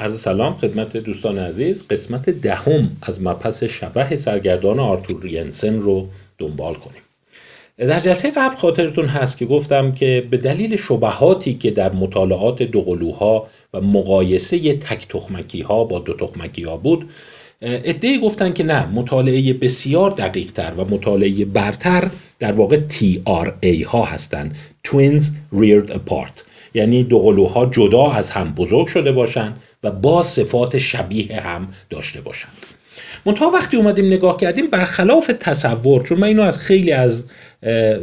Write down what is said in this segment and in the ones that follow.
عرض سلام خدمت دوستان عزیز. قسمت دهم از مبحث شبه سرگردان آرتور ینسن رو دنبال کنیم. در جلسه قبل خاطرتون هست که گفتم که به دلیل شبهاتی که در مطالعات دوقلوها و مقایسه تک تخمکی ها با دو تخمکی ها بود ادهی گفتن که نه مطالعه بسیار دقیق تر و مطالعه برتر در واقع TRA ها هستند Twins Reared Apart. یعنی دوقلوها جدا از هم بزرگ شده باشند و با صفات شبیه هم داشته باشند. منتها وقتی اومدیم نگاه کردیم برخلاف تصور چون من اینو از خیلی از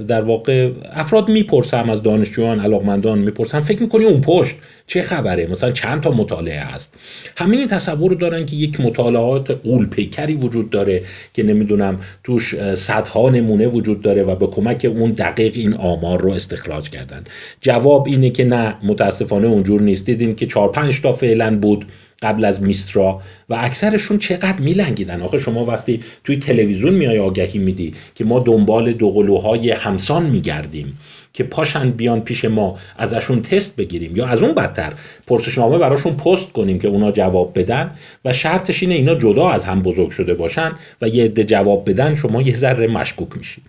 در واقع افراد می‌پرسم از دانشجویان علاقمندان می‌پرسم فکر می‌کنی اون پشت چه خبره؟ مثلا چند تا مطالعه هست؟ همه این تصور رو دارن که یک مطالعات قول پیکری وجود داره که نمی‌دونم توش صدها نمونه وجود داره و به کمک اون دقیق این آمار رو استخراج کردن. جواب اینه که نه متاسفانه اونجور نیست. دیدین که چهار پنج تا فعلا بود. قبل از میسترا و اکثرشون چقدر میلنگیدن. آخه شما وقتی توی تلویزیون میای آگهی میدی که ما دنبال دوقلوهای همسان میگردیم که پاشن بیان پیش ما ازشون تست بگیریم یا از اون بدتر پرسشنامه براشون پست کنیم که اونا جواب بدن و شرطش اینه اینا جدا از هم بزرگ شده باشن و یه عده جواب بدن شما یه ذره مشکوک میشی.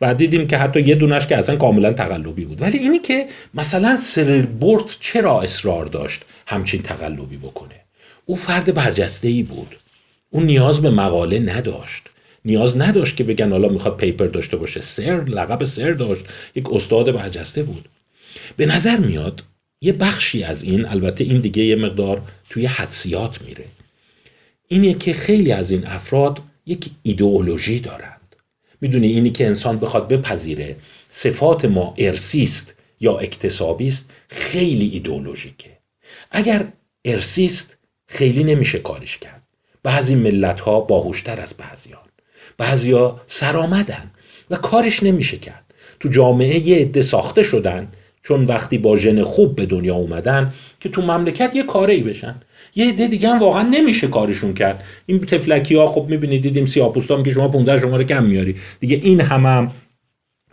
و دیدیم که حتی یه دونش که اصلا کاملا تقلبی بود. ولی اینی که مثلا سرل بورت چرا اصرار داشت همچین تقلبی بکنه؟ او فرد برجسته ای بود. او نیاز به مقاله نداشت. نیاز نداشت که بگن حالا می‌خواد پیپر داشته باشه. سر لقب سر داشت. یک استاد برجسته بود. به نظر میاد یه بخشی از این البته این دیگه یه مقدار توی حدسیات میره. اینه که خیلی از این افراد یک ایدئولوژی دارند می‌دونی اینی که انسان بخواد بپذیره صفات ما ارسیست یا اکتسابی است خیلی ایدئولوژیکه. اگر ارسیست خیلی نمیشه کارش کرد. بعضی ملت ها باهوشتر از بعضیان. بعضیا سرآمدن و کارش نمیشه کرد. تو جامعه یه عده ساخته شدن چون وقتی با ژن خوب به دنیا اومدن که تو مملکت یه کاری بشن. یه عده دیگه واقعا نمیشه کارشون کرد. این تفلکی ها خب می‌بینید دیدیم سیاپوستا که شما 15 شماره کم میاری. دیگه این هم, هم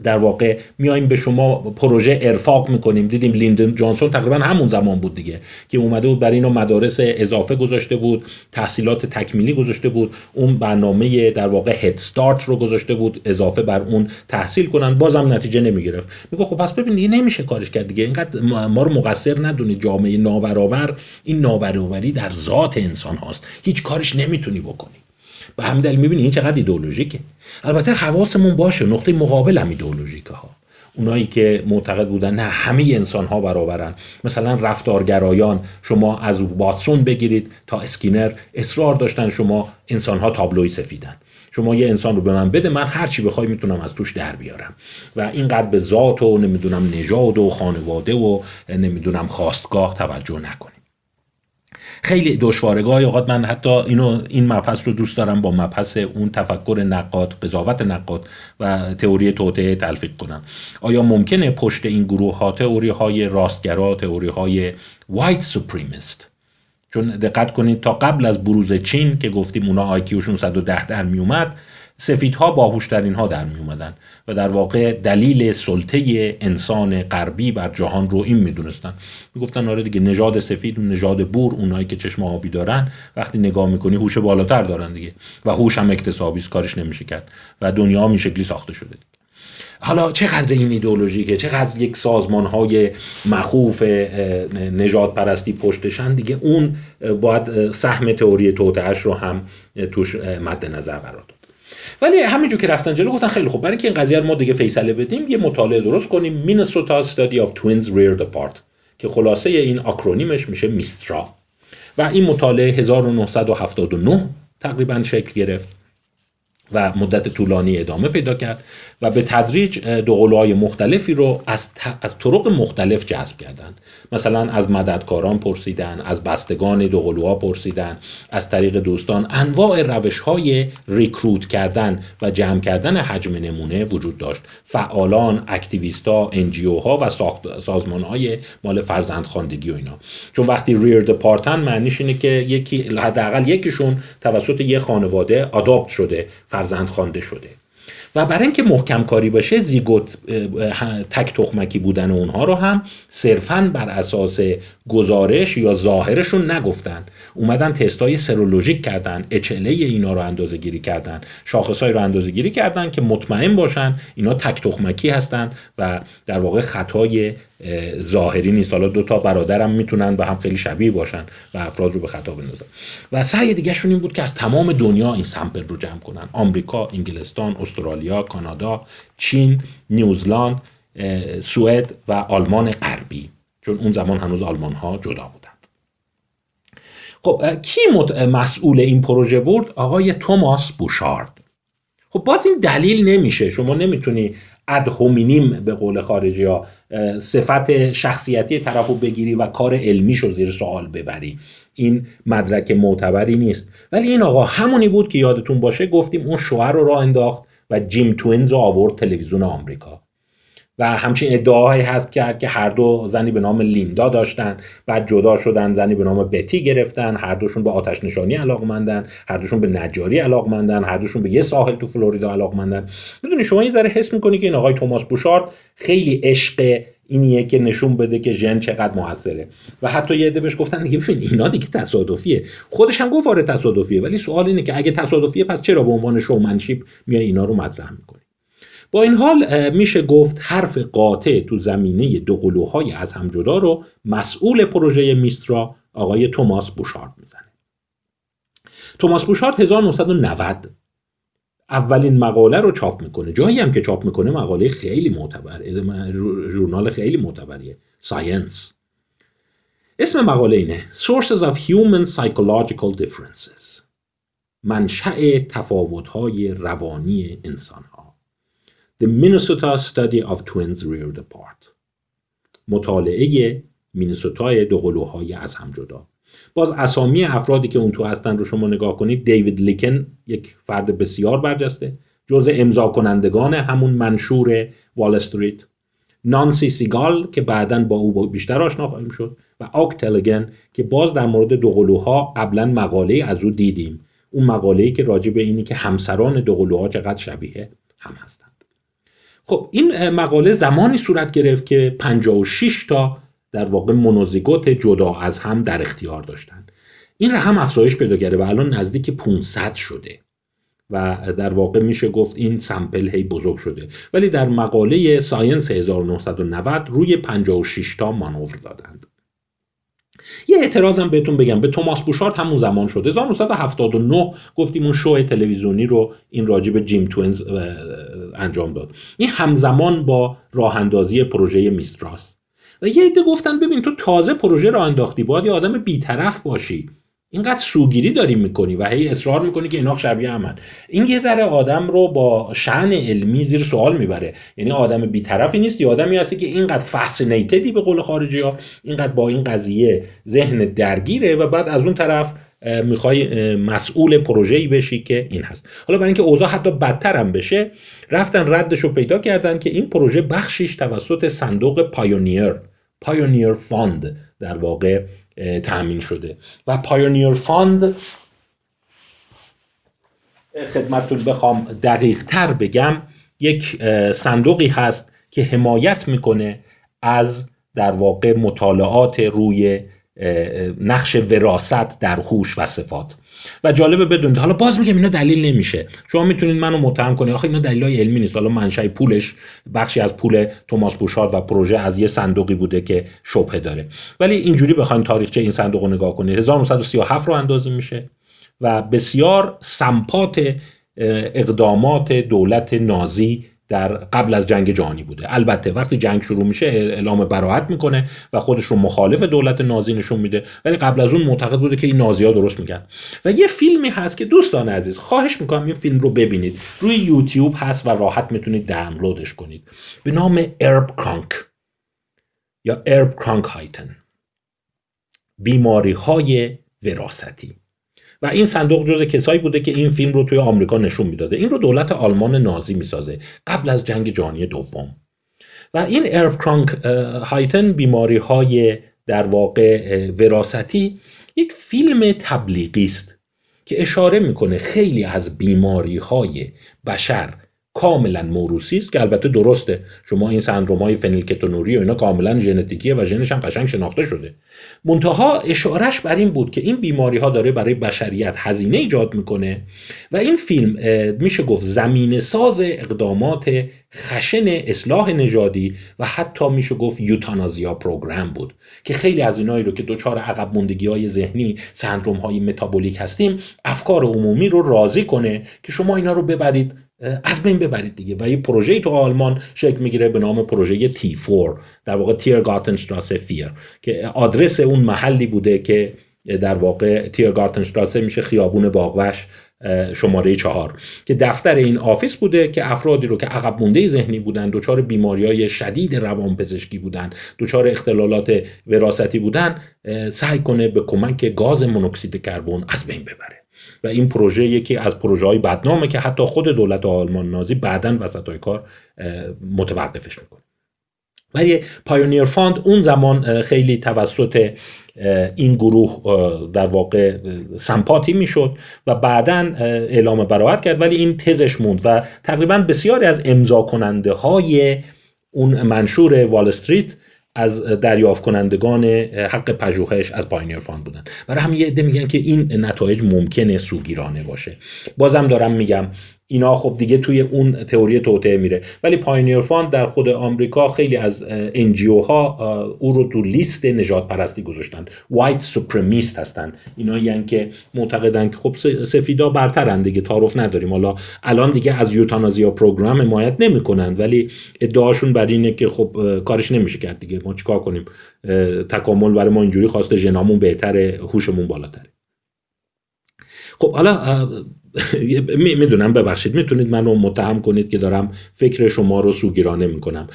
در واقع میایم به شما پروژه ارفاق می‌کنیم. دیدیم لیندن جانسون تقریبا همون زمان بود دیگه که اومده بود برای اینو مدارس اضافه گذاشته بود تحصیلات تکمیلی گذاشته بود اون برنامه در واقع هد استارت رو گذاشته بود اضافه بر اون تحصیل کنن. بازم نتیجه نمی‌گرفت. میگه خب پس ببین دیگه نمیشه کارش کرد دیگه. اینقدر ما رو مقصر ندونید. جامعه نابرابر این نابرابری در ذات انسان هاست. هیچ کارش نمی‌تونی بکنی. به همین دلیل می‌بینی این چقدر ایدئولوژیکه. البته حواسمون باشه نقطه مقابل هم ایدئولوژیکه ها اونایی که معتقد بودن نه همه انسان ها برابرن. مثلا رفتارگرایان شما از واتسون بگیرید تا اسکینر اصرار داشتن شما انسان ها تابلوی سفیدن. شما یه انسان رو به من بده من هر چی بخوای می‌تونم از توش در بیارم. و اینقدر به ذات و نمی‌دونم نژاد و خانواده و نمی‌دونم خواستگاه توجه نکنید. خیلی دشواره گاهی اوقات من حتی اینو این مبحث رو دوست دارم با مبحث اون تفکر نقاد قضاوت نقاد و تئوری توطئه تلفیق کنم. آیا ممکنه پشت این گروه ها تئوری های راستگرا تئوری های white supremacist چون دقت کنید تا قبل از بروز چین که گفتیم اونا IQ شون 110 در می اومد سفیدها باهوشترین ها در می اومدن و در واقع دلیل سلطه انسان غربی بر جهان رو این می‌دونستن. می‌گفتن آره دیگه نژاد سفید و نژاد بور اونایی که چشم آبی دارن وقتی نگاه می‌کنی هوش بالاتر دارن دیگه و هوش هم اکتسابی کارش نمیشه کرد و دنیا هم این شکلی ساخته شده. حالا چقدر این ایدئولوژیکه چقدر یک سازمان های مخوف نجات پرستی پشتشن دیگه اون باید سهم تئوری توتعش رو هم توش مد نظر قرار ولی همینجور که رفتن جلو گفتن خیلی خوب. برای اینکه این قضیه رو ما دیگه فیصله بدیم یه مطالعه درست کنیم. مینسوتا استادی آف توینز ریرد اپارت که خلاصه این آکرونیمش میشه میسترا و این مطالعه 1979 تقریبا شکل گرفت. و مدت طولانی ادامه پیدا کرد و به تدریج دوقلوهای مختلفی رو از, از طرق مختلف جذب کردند. مثلا از مددکاران پرسیدن از بستگان دوقلوها پرسیدن از طریق دوستان انواع روش های ریکروت کردن و جمع کردن حجم نمونه وجود داشت. فعالان اکتیویستا انجیو ها و سازمان های مال فرزندخواندگی و اینا. چون وقتی ریر دپارتن معنیش اینه که یکی حداقل یکیشون توسط یه خانواده آداپت شده. فرزند خوانده شده. و برای اینکه محکم کاری باشه زیگوت تک تخمکی بودن اونها رو هم صرفا بر اساس گزارش یا ظاهرشون نگفتن. اومدن تستای سرولوژیک کردن اچله اینا رو اندازه گیری کردن. شاخصهای رو اندازه گیری کردن که مطمئن باشن اینا تک تخمکی هستند و در واقع خطای ظاهری نیست. حالا دو تا برادرم می‌تونن به هم خیلی شبیه باشن و افراد رو به خطا بندازن. و سعی دیگهشون این بود که از تمام دنیا این سمپل رو جمع کنن. آمریکا انگلستان استرالیا کانادا چین نیوزلند سوئد و آلمان غربی. چون اون زمان هنوز آلمان ها جدا بودند. خب کی مسئول این پروژه بود؟ آقای توماس بوشارد. خب باز این دلیل نمیشه. شما نمی‌تونی اد هومینیم به قول خارجی ها صفت شخصیتی طرف رو بگیری و کار علمیش رو زیر سوال ببری. این مدرک معتبری نیست. ولی این آقا همونی بود که یادتون باشه گفتیم اون شوهر رو راه انداخت و جیم توینز رو آورد تلویزیون آمریکا. و همچین ادعاهایی هست کرد که هر دو زنی به نام لیندا داشتن. بعد جدا شدن زنی به نام بتی گرفتن. هر دوشون به آتش نشانی علاقمندن. هر دوشون به نجاری علاقمندن. هر دوشون به یه ساحل تو فلوریدا علاقمندن. می‌دونی شما یه ذره حس می‌کنی که این آقای توماس بوشارد خیلی عشق اینیه که نشون بده که ژن چقدر موثره. و حتی یه عده بهش گفتن دیگه ببین اینا دیگه تصادفیه. خودش هم گفت آره تصادفیه. ولی سوال اینه که اگه تصادفیه پس چرا به عنوان شومنشیپ میای اینا رو مطرح می‌کنی؟ با این حال میشه گفت حرف قاطع تو زمینه دو قلوهای از هم جدا رو مسئول پروژه میسترا آقای توماس بوشارد می‌زنه. توماس بوشارد 1990 اولین مقاله رو چاپ می‌کنه. جایی هم که چاپ می‌کنه مقاله خیلی معتبر ژورنال خیلی معتبریه. ساینس اسم مقاله اینه Sources of Human Psychological Differences. منشأ تفاوت‌های روانی انسانها. The Minnesota Study of Twins Reared Apart. مطالعه مینسوتای دو قلوهای از هم جدا. باز اسامی افرادی که اون تو هستن رو شما نگاه کنید دیوید لیکن یک فرد بسیار برجسته جزء امضا کنندگان همون منشور وال استریت. نانسی سیگال که بعدا با او بیشتر آشنا خواهیم شد و آک تلگن که باز در مورد دوقلوها قبلا مقاله از او دیدیم. اون مقاله که راجع به اینی که همسران دوقلوها چقدر شبیه هم هستند خب این مقاله زمانی صورت گرفت که 56 تا در واقع مونوزیگوت جدا از هم در اختیار داشتن. این رقم افزایش پیدا کرده و الان نزدیک 500 شده و در واقع میشه گفت این سمپل هی بزرگ شده. ولی در مقاله ساینس 1990 روی 56 تا مانور دادند. یه اعتراضم بهتون بگم به توماس بوشارد همون زمان شده 1979 گفتیم اون شو تلویزیونی رو این راجب جیم توینز انجام داد. این همزمان با راه اندازی پروژه میستراس. و یه عده گفتن ببین تو تازه پروژه را انداختی باید یه آدم بیطرف باشی. اینقدر سوگیری داری می‌کنی و هی اصرار می‌کنی که اینا شبیه همن. این یه ذره آدم رو با شعن علمی زیر سوال می‌بره. یعنی آدم بیطرفی نیست یا آدمی هستی که اینقدر فسینیتدی به قول خارجی ها اینقدر با این قضیه ذهن درگیره و بعد از اون طرف می‌خوای مسئول پروژه‌ای بشی که این هست. حالا برای اینکه اوضاع حتی بدتر هم بشه رفتن ردش رو پیدا کردن که این پروژه بخشیش توسط صندوق Pioneer Pioneer Fund در واقع تأمین شده. و Pioneer Fund خدمتتون بخوام دقیق تر بگم یک صندوقی هست که حمایت می‌کنه از در واقع مطالعات روی نقش وراست در هوش و صفات. و جالبه بدونید. حالا باز میگم اینا دلیل نمیشه. شما می‌تونید منو متهم کنید. آخه اینا دلیل علمی نیست. حالا منشأ پولش بخشی از پول توماس بوشارد و پروژه از یه صندوقی بوده که شبهه داره. ولی اینجوری بخواید تاریخچه این صندوق رو نگاه کنید. 1937 رو اندازی میشه و بسیار سمپات اقدامات دولت نازی در قبل از جنگ جهانی بوده. البته وقتی جنگ شروع میشه اعلام براحت می‌کنه و خودش رو مخالف دولت نازی نشون میده. ولی قبل از اون معتقد بوده که این نازی ها درست میگن و یه فیلمی هست که دوستان عزیز خواهش می‌کنم این فیلم رو ببینید. روی یوتیوب هست و راحت می‌تونید دانلودش کنید. به نام ارب کرانک یا ارب کرانک هایتن بیماری های وراثتی. و این صندوق جز کسایی بوده که این فیلم رو توی آمریکا نشون می‌داده. این رو دولت آلمان نازی می‌سازه قبل از جنگ جهانی دوم. و این ارف کرانک هایتن بیماری های در واقع وراثتی یک فیلم تبلیغی است که اشاره می‌کنه خیلی از بیماری های بشر کاملا موروسی است که البته درسته. شما این سندروم های فنیلکتونوری و اینا کاملا ژنتیکیه و ژنش هم قشنگ شناخته شده. منتها اشارش بر این بود که این بیماری ها داره برای بشریت هزینه ایجاد می‌کنه و این فیلم میشه گفت زمین ساز اقدامات خشن اصلاح نژادی و حتی میشه گفت یوتانازیا پروگرام بود که خیلی از اینایی رو که دچار عقب موندگی های ذهنی سندروم های متابولیک هستیم افکار عمومی رو راضی کنه که شما اینا رو ببرید از بین ببرید دیگه. و یه پروژه تو آلمان شکل می‌گیره به نام پروژه T4 در واقع Tiergartenstraße vier که آدرس اون محلی بوده که در واقع Tiergartenstraße میشه خیابون باغ‌وحش. شماره چهار که دفتر این office بوده که افرادی رو که عقب مونده ذهنی بودن دچار بیماری های شدید روانپزشکی بودن دچار اختلالات وراثتی بودن سعی کنه به کمک گاز مونوکسید کربن از بین ببره. و این پروژه یکی از پروژه های بدنامه که حتی خود دولت آلمان نازی بعدا وسط های کار متوقفش می‌کنه. ولی Pioneer Fund اون زمان خیلی توسط این گروه در واقع سمپاتی می‌شد و بعدا اعلام برائت کرد. ولی این تزش موند و تقریبا بسیاری از امضا کننده های اون منشور وال استریت از دریافت کنندگان حق پژوهش از Pioneer Fund بودن. برای همین یه عده میگن که این نتایج ممکنه سوگیرانه باشه. بازم دارم میگم اینا خب دیگه توی اون تئوری توطئه میره. ولی Pioneer Fund در خود آمریکا خیلی از NGO ها او رو تو لیست نژادپرستی گذاشتن. white supremacist هستن. اینا یعنی که معتقدن که خب سفیدا برترن دیگه تعارف نداریم. حالا الان دیگه از euthanasia program حمایت نمی‌کنن ولی ادعاشون بر اینه که خب کارش نمیشه کرد دیگه. ما چیکار کنیم؟ تکامل برای ما اینجوری خواسته ژنامون بهتره هوشمون بالاتره. خب حالا می‌دونم ببخشید می‌تونید منو متهم کنید که دارم فکر شما رو سوگیرانه می‌کنم.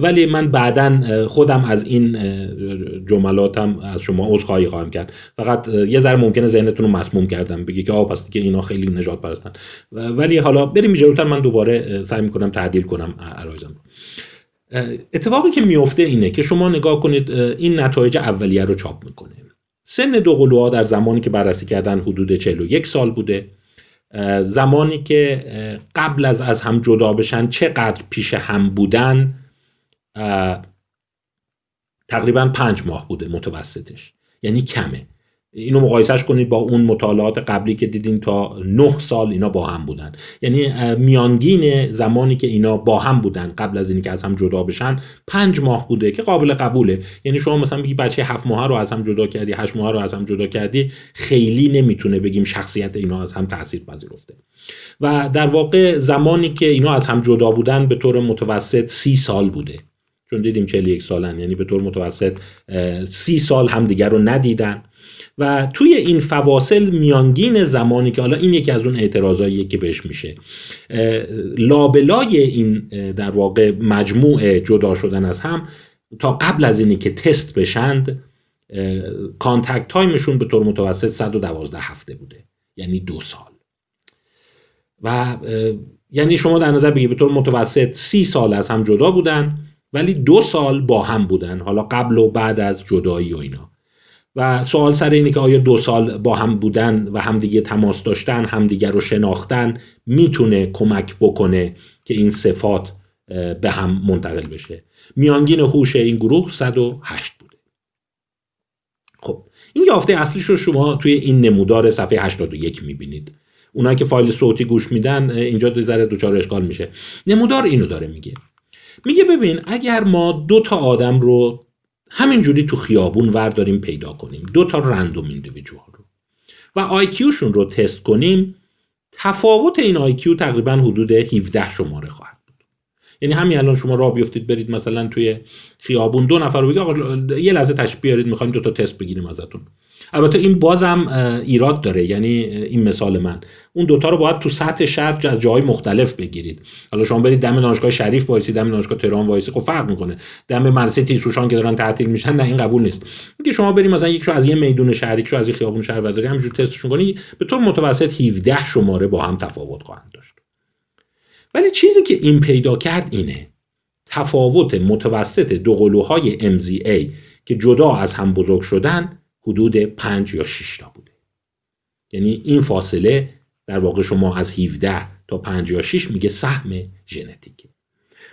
ولی من بعدا خودم از این جملاتم از شما عذرخواهی خواهم کرد. فقط یه ذره ممکنه ذهنتون رو مسموم کردم بگی که آه پس که اینا خیلی نجات پرستن ولی حالا بریم جلوتر من دوباره سعی می‌کنم تعدیل کنم عرایزم اتفاقی که میفته اینه که شما نگاه کنید این نتایج اولیه رو چاپ می‌کنه. سن دو قلوها در زمانی که بررسی کردن حدود 41 سال بوده. زمانی که قبل از از هم جدا بشن چقدر پیش هم بودن تقریبا پنج ماه بوده متوسطش. یعنی کمه. اینو مقایسهش کنید با اون مطالعات قبلی که دیدین تا نه سال اینا با هم بودن. یعنی میانگین زمانی که اینا با هم بودن قبل از اینکه از هم جدا بشن پنج ماه بوده که قابل قبوله. یعنی شما مثلا بگی بچه هفت ماه رو از هم جدا کردی هشت ماه رو از هم جدا کردی خیلی نمی‌تونه بگیم شخصیت اینا از هم تاثیر پذیرفته. و در واقع زمانی که اینا از هم جدا بودن به طور متوسط سی سال بوده. چون دیدیم 41 سالن یعنی به طور متوسط سی سال همدیگر رو ندیدن. و توی این فواصل میانگین زمانی که حالا این یکی از اون اعتراضاییه که بهش میشه لابلای این در واقع مجموع جدا شدن از هم تا قبل از اینی که تست بشند contact time شون به طور متوسط 112 هفته بوده یعنی دو سال. و یعنی شما در نظر بگیرید به طور متوسط سی سال از هم جدا بودن ولی دو سال با هم بودن حالا قبل و بعد از جدایی و اینا. و سوال سر اینه که آیا دو سال با هم بودن و همدیگه تماس داشتن همدیگه رو شناختن می‌تونه کمک بکنه که این صفات به هم منتقل بشه. میانگین هوش این گروه 108 بوده. خب این یافته اصلیش رو شما توی این نمودار صفحه 81 می‌بینید. اونایی که فایل صوتی گوش میدن اینجا دو ذره دوچار اشکال میشه. نمودار اینو داره میگه. میگه ببین اگر ما دو تا آدم رو همینجوری تو خیابون ورداریم پیدا کنیم. دو تا رندوم ایندیویدوال رو. و IQ شون رو تست کنیم تفاوت این IQ تقریبا حدود 17 شماره خواهد بود. یعنی همین الان شما راه بیفتید برید مثلا توی خیابون دو نفر رو بگید یه لحظه تشریف بیارید می‌خوایم دو تا تست بگیریم ازتون. البته این بازم ایراد داره یعنی این مثال من. اون دوتا رو باید تو سطح شهر از جاهای مختلف بگیرید. حالا شما برید دم دانشگاه شریف وایسی دم دانشگاه تهران وایسی خب فرق می‌کنه. دم مدرسه تیزهوشان که دارن تعطیل میشن نه این قبول نیست. اینکه شما برید مثلا یکشو از یه میدون شهری یکشو از یه خیابون شهر برداری همینجور تستشون کنی به طور متوسط 17 شماره با هم تفاوت خواهند داشت. ولی چیزی که این پیدا کرد اینه تفاوت متوسط دو قلوهای MZA که جدا از هم بزرگ شدن حدود 5 یا 6 تا بوده. یعنی این فاصله در واقع شما از 17 تا 56 میگه سهم ژنتیکی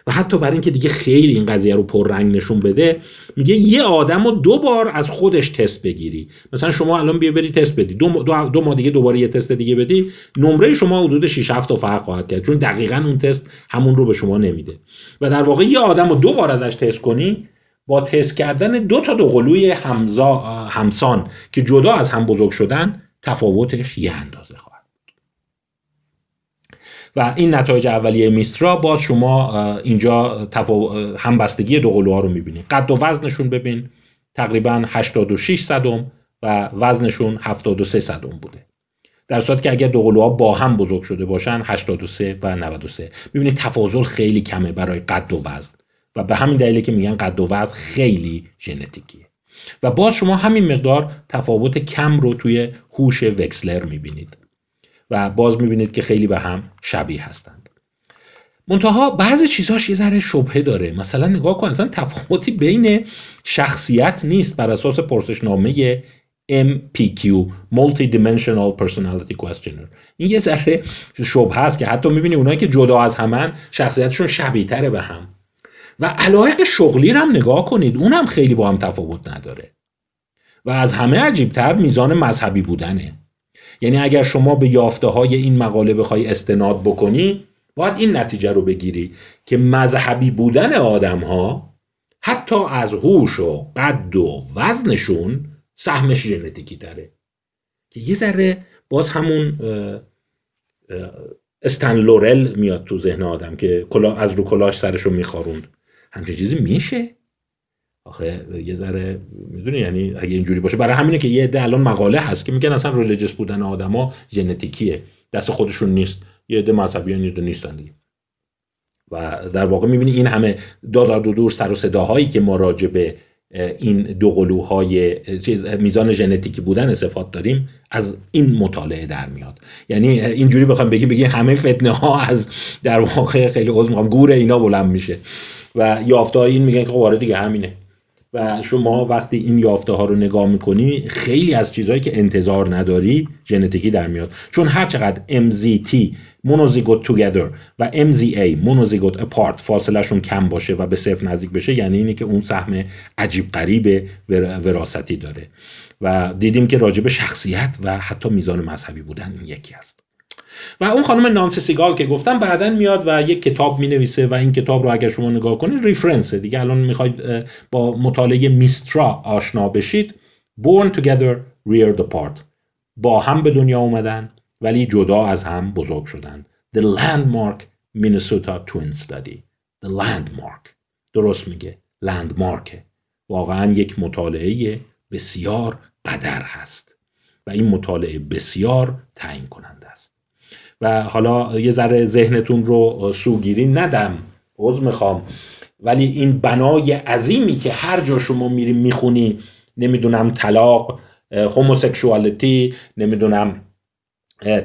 و حتی برای اینکه دیگه خیلی این قضیه رو پررنگ نشون بده میگه یه آدم رو دو بار از خودش تست بگیری. مثلا شما الان بیا بری تست بدی. دو, دو, دو ماه دیگه دوباره یه تست دیگه بدی. نمره شما حدود 6 7 تا فرق خواهد کرد چون دقیقا اون تست همون رو به شما نمیده. و در واقع یه آدم رو دو بار ازش تست کنی با تست کردن دو تا دوقلوی همزا همسان که جدا از هم بزرگ شدن تفاوتش یه اندازه خواهد و این نتایج اولیه میسترا باز شما اینجا همبستگی دو رو می‌بینید. قد و وزنشون ببین تقریبا 86 صدم و وزنشون 73 صدم بوده. در صورتی که اگر دو با هم بزرگ شده باشن 83 و 93 می‌بینید تفاضل خیلی کمه برای قد و وزن. و به همین دلیله که میگن قد و وزن خیلی ژنتیکیه. و باز شما همین مقدار تفاوت کم رو توی هوش وکسلر می‌بینید. و باز می‌بینید که خیلی به هم شبیه هستند. منتها بعضی چیزهاش یه ذره شبهه داره. مثلا نگاه کن اصلا تفاوتی بین شخصیت نیست بر اساس پرسشنامه MPQ Multi Dimensional Personality Questionnaire این یه ذره شبه هست که حتی می‌بینی اونایی که جدا از همن شخصیتشون شبیه تره به هم. و علایق شغلی رو هم نگاه کنید اون هم خیلی با هم تفاوت نداره. و از همه عجیبتر میزان مذهبی بودنه. یعنی اگر شما به یافته های این مقاله بخوای استناد بکنی باید این نتیجه رو بگیری که مذهبی بودن آدم ها حتی از هوش و قد و وزنشون سهمش ژنتیکی داره که یه ذره باز همون استن لورل میاد تو ذهن آدم که از رو کلاش سرش رو میخاروند. همچین چیزی میشه؟ آخه یه ذره می‌دونی یعنی اگه اینجوری باشه برای همینه که یه عده الان مقاله هست که میگن اصلا ریلیجیس بودن آدما ژنتیکیه دست خودشون نیست یه عده مذهبیان یه نیستن دیگه. و در واقع می‌بینی این همه دادار دو دور سر و صداهایی که ما راجع به این دو قلوهای چیز میزان ژنتیکی بودن صفات داریم از این مطالعه در میاد. یعنی اینجوری بخوام بگی بگی همه فتنه ها از در واقع خیلی عذر می‌خوام گور اینا بلند میشه. و یافته این میگن که خب آره دیگه همینه. و شما وقتی این یافته ها رو نگاه می‌کنی خیلی از چیزهایی که انتظار نداری ژنتیکی در میاد. چون هر چقدر MZT مونوزیگوت توگیدر و MZA مونوزیگوت اپارت فاصلهشون کم باشه و به صفر نزدیک بشه یعنی اینه که اون سهم عجیب غریب وراستی داره. و دیدیم که راجب شخصیت و حتی میزان مذهبی بودن این یکی است و اون خانم نانسی سیگال که گفتم بعدا میاد و یک کتاب می نویسه و این کتاب رو اگر شما نگاه کنید ریفرنسه دیگه الان می‌خواید با مطالعه میسترا آشنا بشید. Born Together Reared Apart با هم به دنیا اومدن ولی جدا از هم بزرگ شدن. The Landmark Minnesota Twin Study. The Landmark. درست میگه. Landmark واقعا یک مطالعه بسیار قدر هست. و این مطالعه بسیار تعیین کننده و حالا یه ذره ذهنتون رو سوگیری ندم. عوض می‌خوام. ولی این بنای عظیمی که هر جا شما میری می‌خونی نمی‌دونم طلاق هوموسکشوالیتی نمی‌دونم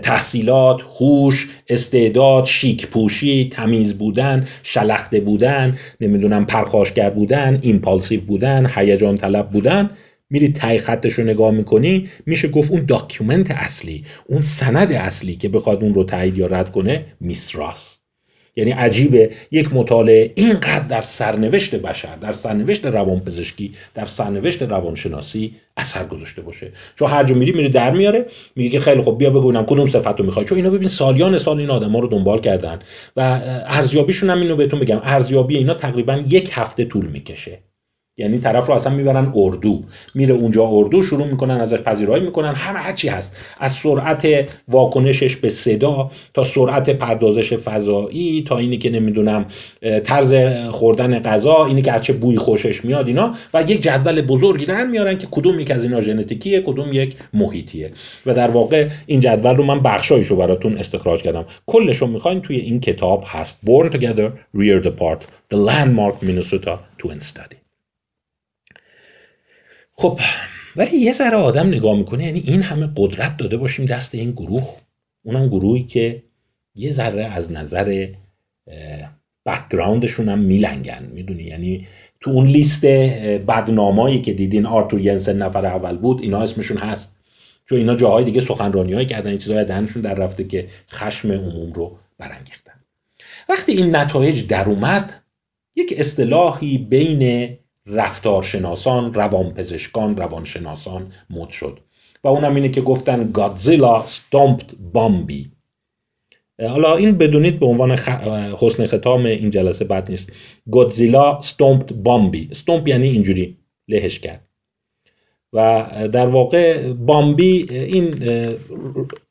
تحصیلات، هوش، استعداد، شیک پوشی، تمیز بودن، شلخته بودن، نمی‌دونم پرخاشگر بودن، ایمپالسیو بودن، هیجان طلب بودن میری تا ته خطش رو نگاه می‌کنی میشه گفت اون document اصلی اون سند اصلی که بخواد اون رو تایید یا رد کنه MISTRA س یعنی عجیبه یک مطالعه اینقدر در سرنوشت بشر در سرنوشت روانپزشکی در سرنوشت روانشناسی اثر گذاشته باشه. چون هر جا میری میری در میاره میگه که خیلی خب بیا بگو بینم کدوم صفت رو می‌خوای. چون اینا ببین سالیان سال این آدما رو دنبال کردن و ارزیابیشون هم اینو بهتون بگم ارزیابی اینا تقریبا یک هفته طول می‌کشه. یعنی طرف رو اصلا می‌برن اردو. میره اونجا اردو شروع می‌کنن ازش پذیرایی می‌کنن همه هرچی هست. از سرعت واکنشش به صدا تا سرعت پردازش فضایی تا اینی که نمی‌دونم طرز خوردن غذا اینی که هرچه بوی خوشش میاد اینا. و یک جدول بزرگی در میارن که کدوم یک از اینا ژنتیکیه کدوم یک محیطیه. و در واقع این جدول رو من بخشایشو براتون استخراج کردم. کلش رو می‌خواین توی این کتاب هست. Born Together Reared Apart The Landmark Minnesota Twin Study. خب ولی یه ذره آدم نگاه می‌کنه یعنی این همه قدرت داده باشیم دست این گروه. اونم گروهی که یه ذره از نظر background شون هم میلنگن. می‌دونی؟ یعنی تو اون لیست بدنامایی که دیدین آرتور ینسن نفر اول بود اینا اسمشون هست. چون اینا جاهای دیگه سخنرانی کردن یه چیزایی دهنشون در رفته که خشم عموم رو برانگیختن. وقتی این نتایج در اومد یک اصطلاحی بین رفتارشناسان روانپزشکان روانشناسان مد شد. و اونم اینه که گفتن گادزیلا ستامپت بامبی حالا این بدونید به عنوان حسن ختام این جلسه بد نیست. گودزیلا ستومپت بامبی ستومپ یعنی اینجوری لهش کرد. و در واقع بامبی این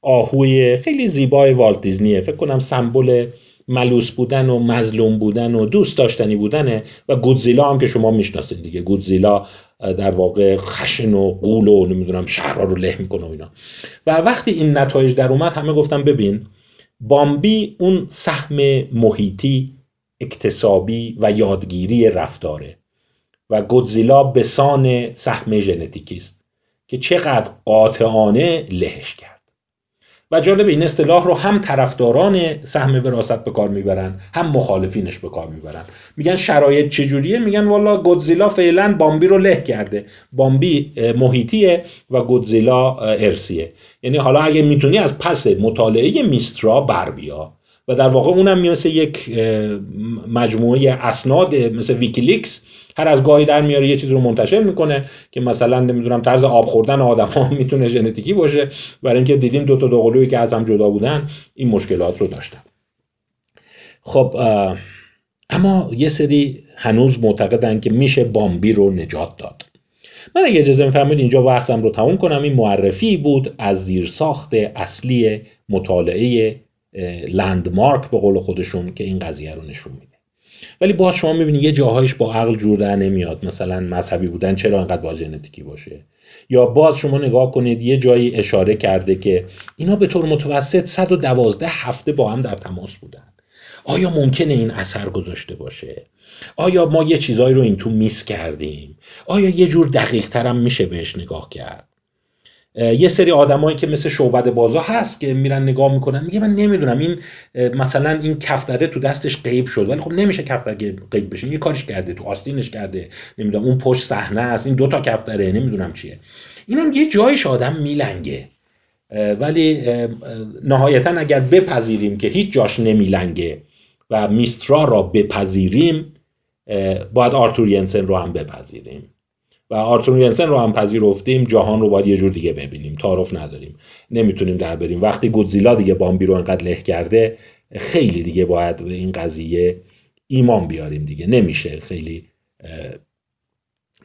آهوی خیلی زیبای والت دیزنیه فکر کنم سمبل ملوس بودن و مظلوم بودن و دوست داشتنی بودنه و گودزیلا هم که شما می‌شناسید دیگه. گودزیلا در واقع خشن و قول و نمی‌دونم شهرها رو له می‌کنه و اینا. و وقتی این نتایج در اومد همه گفتم ببین بامبی اون سهم محیطی اکتسابی و یادگیری رفتاره و گودزیلا بسان سهم ژنتیکی است که چقدر قاطعانه لهش کرد. و جالب این اصطلاح رو هم طرفداران سهم وراثت به کار می‌برن هم مخالفینش به کار می‌برن. میگن شرایط چجوریه؟ میگن والا گودزیلا فعلا بامبی رو له کرده. بامبی محیطیه و گودزیلا ارسیه یعنی حالا اگه می‌تونی از پس مطالعه میسترا بر بیا و در واقع اونم مثل یک مجموعه اسناد مثل ویکیلیکس هر از گاهی در میاره یه چیز رو منتشر می‌کنه که مثلا نمی‌دونم طرز آب خوردن آدم ها می‌تونه ژنتیکی باشه. برای اینکه دیدیم دو تا دوقلویی که از هم جدا بودن این مشکلات رو داشتن. خب اما یه سری هنوز معتقدن که میشه بامبی رو نجات داد. من اگه اجازه میفرمایید اینجا بحثم رو تموم کنم. این معرفی بود از زیرساخت اصلی مطالعه لندمارک به قول خودشون که این قضیه رو نشون میده. ولی باز شما می‌بینید یه جاهایش با عقل جور در نمیاد. مثلا مذهبی بودن چرا انقدر با ژنتیکی باشه؟ یا باز شما نگاه کنید یه جایی اشاره کرده که اینا به طور متوسط 112 هفته با هم در تماس بودن. آیا ممکنه این اثر گذاشته باشه؟ آیا ما یه چیزایی رو این تو میس کردیم؟ آیا یه جور دقیق ترم میشه بهش نگاه کرد؟ یه سری آدمایی که مثل شعبد بازا هست که میرن نگاه می‌کنن میگه من نمی‌دونم این مثلا این کفتره تو دستش غیب شد ولی خب نمیشه کفتره غیب بشه یه کارش کرده تو آستینش کرده نمی‌دونم اون پشت صحنه است این دوتا کفتره نمی‌دونم چیه. اینم یه جایش آدم میلنگه. ولی نهایتا اگر بپذیریم که هیچ جاش نمیلنگه و میسترا را بپذیریم باید آرتور ینسن رو هم بپذیریم. و آرتور ینسن رو هم پذیرفتیم جهان رو باید یه جور دیگه ببینیم. تعارف نداریم. نمی‌تونیم در بریم. وقتی گودزیلا دیگه بامبی رو انقدر له کرده خیلی دیگه باید به این قضیه ایمان بیاریم دیگه. نمیشه خیلی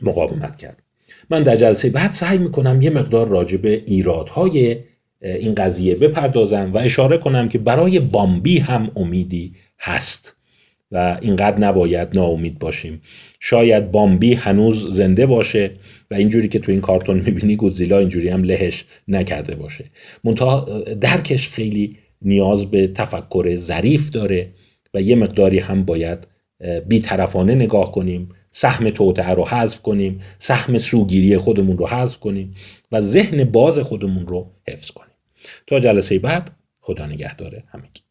مقاومت کرد. من در جلسه بعد سعی می‌کنم یه مقدار راجع به ایرادهای این قضیه بپردازم و اشاره کنم که برای بامبی هم امیدی هست و اینقدر نباید ناامید باشیم. شاید بامبی هنوز زنده باشه و اینجوری که تو این کارتون می‌بینی گودزیلا اینجوری هم لهش نکرده باشه. منتها درکش خیلی نیاز به تفکر ظریف داره و یه مقداری هم باید بیطرفانه نگاه کنیم سهم توطعه رو حذف کنیم سهم سوگیری خودمون رو حذف کنیم و ذهن باز خودمون رو حفظ کنیم. تا جلسه بعد خدا نگهداره همگی.